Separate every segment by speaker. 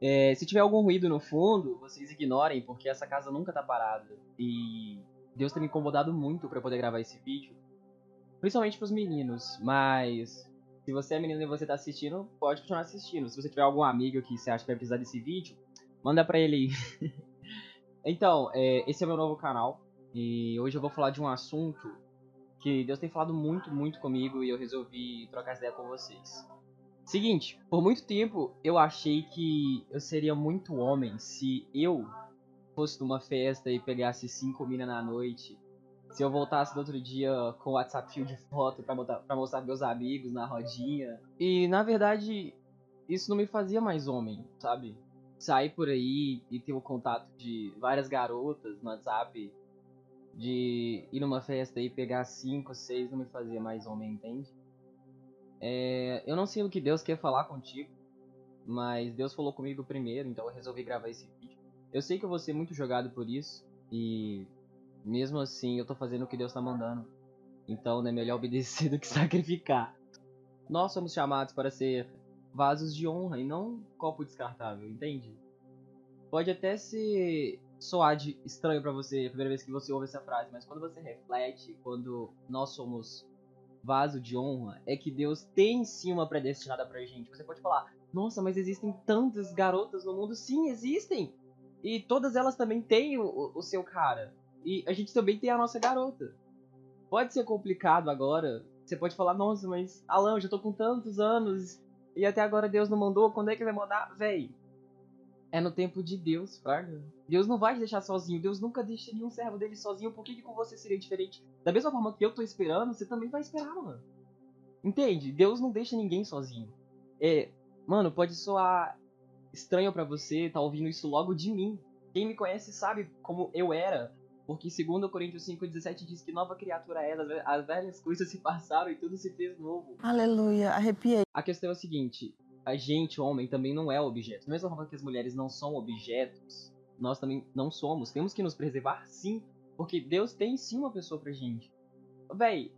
Speaker 1: É, se tiver algum ruído no fundo, vocês ignorem, porque essa casa nunca tá parada. E Deus tem me incomodado muito para poder gravar esse vídeo. Principalmente pros meninos, mas se você é menino e você tá assistindo, pode continuar assistindo. Se você tiver algum amigo que você acha que vai precisar desse vídeo, manda pra ele aí. então, é, esse é meu novo canal. E hoje eu vou falar de um assunto que Deus tem falado muito, muito comigo e eu resolvi trocar essa ideia com vocês. Seguinte, por muito tempo eu achei que eu seria muito homem se eu fosse numa festa e pegasse cinco minas na noite. Se eu voltasse no outro dia com o WhatsApp fio de foto pra, botar, pra mostrar meus amigos na rodinha. E na verdade, isso não me fazia mais homem, sabe? Sair por aí e ter o contato de várias garotas no WhatsApp, de ir numa festa e pegar cinco, seis, não me fazia mais homem, entende? É, eu não sei o que Deus quer falar contigo, mas Deus falou comigo primeiro, então eu resolvi gravar esse vídeo. Eu sei que eu vou ser muito jogado por isso, e mesmo assim eu tô fazendo o que Deus tá mandando. Então é melhor obedecer do que sacrificar. Nós somos chamados para ser vasos de honra e não copo descartável, entende? Pode até ser soar de estranho para você a primeira vez que você ouve essa frase, mas quando você reflete, quando nós somos vaso de honra é que Deus tem sim uma predestinada pra gente. Você pode falar, nossa, mas existem tantas garotas no mundo. Sim, existem! E todas elas também têm o, o seu cara. E a gente também tem a nossa garota. Pode ser complicado agora. Você pode falar, nossa, mas Alan, eu já tô com tantos anos e até agora Deus não mandou. Quando é que vai mandar? Véi, é no tempo de Deus, fraga. Deus não vai te deixar sozinho. Deus nunca deixa nenhum servo dele sozinho. Por que, que com você seria diferente? Da mesma forma que eu tô esperando, você também vai esperar, mano. Entende? Deus não deixa ninguém sozinho. É, mano, pode soar estranho para você tá ouvindo isso logo de mim. Quem me conhece sabe como eu era. Porque segundo Coríntios 5,17 diz que nova criatura é, as velhas coisas se passaram e tudo se fez novo.
Speaker 2: Aleluia, arrepiei.
Speaker 1: A questão é o seguinte, a gente, homem, também não é objeto. Da mesma forma que as mulheres não são objetos, nós também não somos. Temos que nos preservar sim, porque Deus tem sim uma pessoa pra gente. Véi,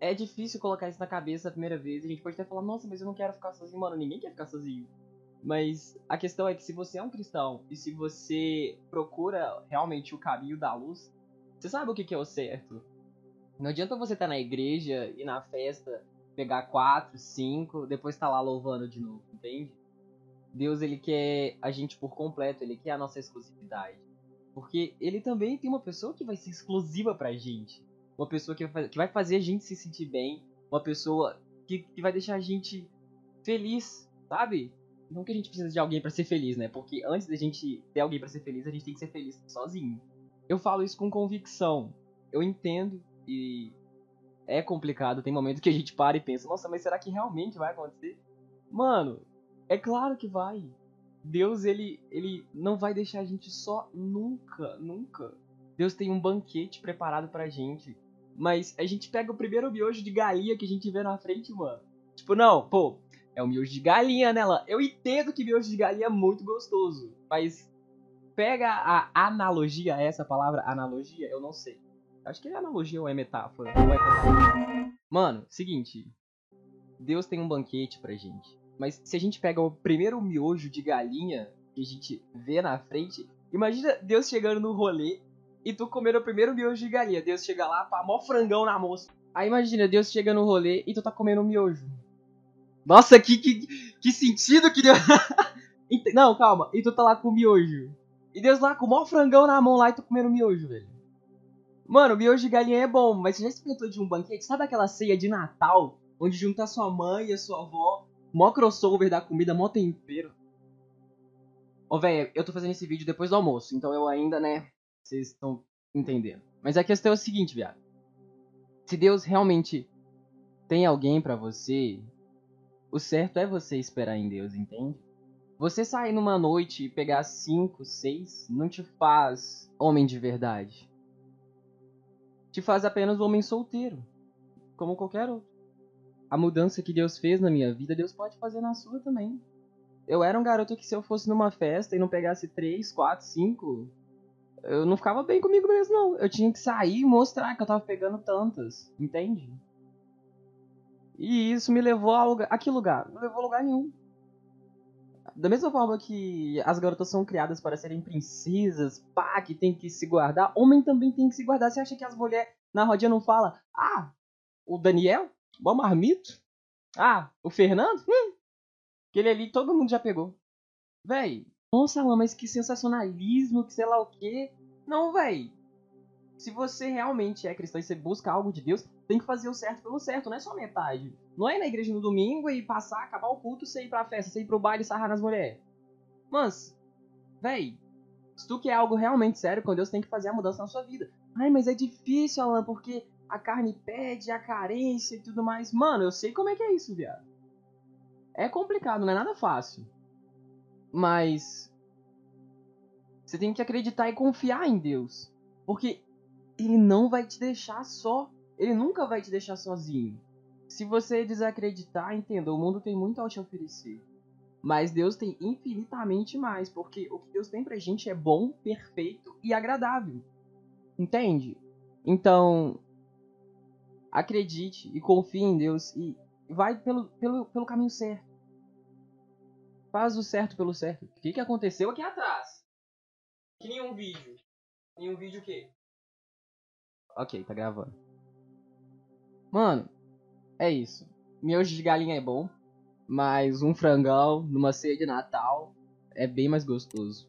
Speaker 1: é difícil colocar isso na cabeça a primeira vez. A gente pode até falar, nossa, mas eu não quero ficar sozinho. Mano, ninguém quer ficar sozinho. Mas a questão é que se você é um cristão e se você procura realmente o caminho da luz, você sabe o que é o certo. Não adianta você estar tá na igreja e na festa pegar quatro, cinco, depois tá lá louvando de novo, entende? Deus ele quer a gente por completo, ele quer a nossa exclusividade. Porque ele também tem uma pessoa que vai ser exclusiva pra gente. Uma pessoa que vai, fazer a gente se sentir bem. Uma pessoa que, que vai deixar a gente feliz, sabe? Não que a gente precisa de alguém para ser feliz, né? Porque antes da gente ter alguém para ser feliz, a gente tem que ser feliz sozinho. Eu falo isso com convicção. Eu entendo e é complicado. Tem momentos que a gente para e pensa, nossa, mas será que realmente vai acontecer? Mano, é claro que vai. Deus, ele, ele não vai deixar a gente só nunca, nunca. Deus tem um banquete preparado pra gente. Mas a gente pega o primeiro miojo de galinha que a gente vê na frente, mano. Tipo, não, pô, é o miojo de galinha, né? Eu entendo que miojo de galinha é muito gostoso. Mas pega a analogia, essa palavra analogia, eu não sei. Acho que é analogia ou é metáfora. Ou é Mano, seguinte. Deus tem um banquete pra gente. Mas se a gente pega o primeiro miojo de galinha que a gente vê na frente, imagina Deus chegando no rolê e tu comendo o primeiro miojo de galinha. Deus chega lá, pá, mó frangão na moça. Aí imagina, Deus chega no rolê e tu tá comendo um miojo. Nossa, que, que, que sentido que Deus. Não, calma. E tu tá lá com o miojo. E Deus lá com o mó frangão na mão lá e tu comendo miojo, velho. Mano, miojo de galinha é bom, mas você já experimentou de um banquete? Sabe aquela ceia de Natal? Onde junta sua mãe e a sua avó, mó crossover da comida, mó tempero. Ô, oh, velho, eu tô fazendo esse vídeo depois do almoço, então eu ainda, né, vocês estão entendendo. Mas a questão é o seguinte, viado. Se Deus realmente tem alguém para você, o certo é você esperar em Deus, entende? Você sair numa noite e pegar cinco, seis, não te faz homem de verdade te faz apenas um homem solteiro, como qualquer outro. A mudança que Deus fez na minha vida, Deus pode fazer na sua também. Eu era um garoto que se eu fosse numa festa e não pegasse três, quatro, cinco, eu não ficava bem comigo mesmo, não. Eu tinha que sair e mostrar que eu tava pegando tantas, entende? E isso me levou a, lugar, a que lugar? Não levou a lugar nenhum. Da mesma forma que as garotas são criadas para serem princesas, pá, que tem que se guardar, homem também tem que se guardar. Você acha que as mulheres na rodinha não falam, ah, o Daniel, bom marmito? Ah, o Fernando? Hum, aquele ali todo mundo já pegou. Véi, nossa, mas que sensacionalismo, que sei lá o quê. Não, véi. Se você realmente é cristão e você busca algo de Deus, tem que fazer o certo pelo certo, não é só metade. Não é ir na igreja no domingo e passar, acabar o culto, você ir pra festa, você ir pro baile e sarrar nas mulheres. Mas, véi, se tu quer algo realmente sério com Deus, tem que fazer a mudança na sua vida. Ai, mas é difícil, Alan, porque a carne pede, a carência e tudo mais. Mano, eu sei como é que é isso, viado. É complicado, não é nada fácil. Mas você tem que acreditar e confiar em Deus, porque ele não vai te deixar só. Ele nunca vai te deixar sozinho. Se você desacreditar, entenda, o mundo tem muito a te oferecer. Mas Deus tem infinitamente mais, porque o que Deus tem pra gente é bom, perfeito e agradável. Entende? Então, acredite e confie em Deus e vai pelo, pelo, pelo caminho certo. Faz o certo pelo certo. O que, que aconteceu aqui atrás? Que nenhum vídeo. Nenhum vídeo o quê? Ok, tá gravando. Mano, é isso. Miojo de galinha é bom, mas um frangão numa ceia de Natal é bem mais gostoso.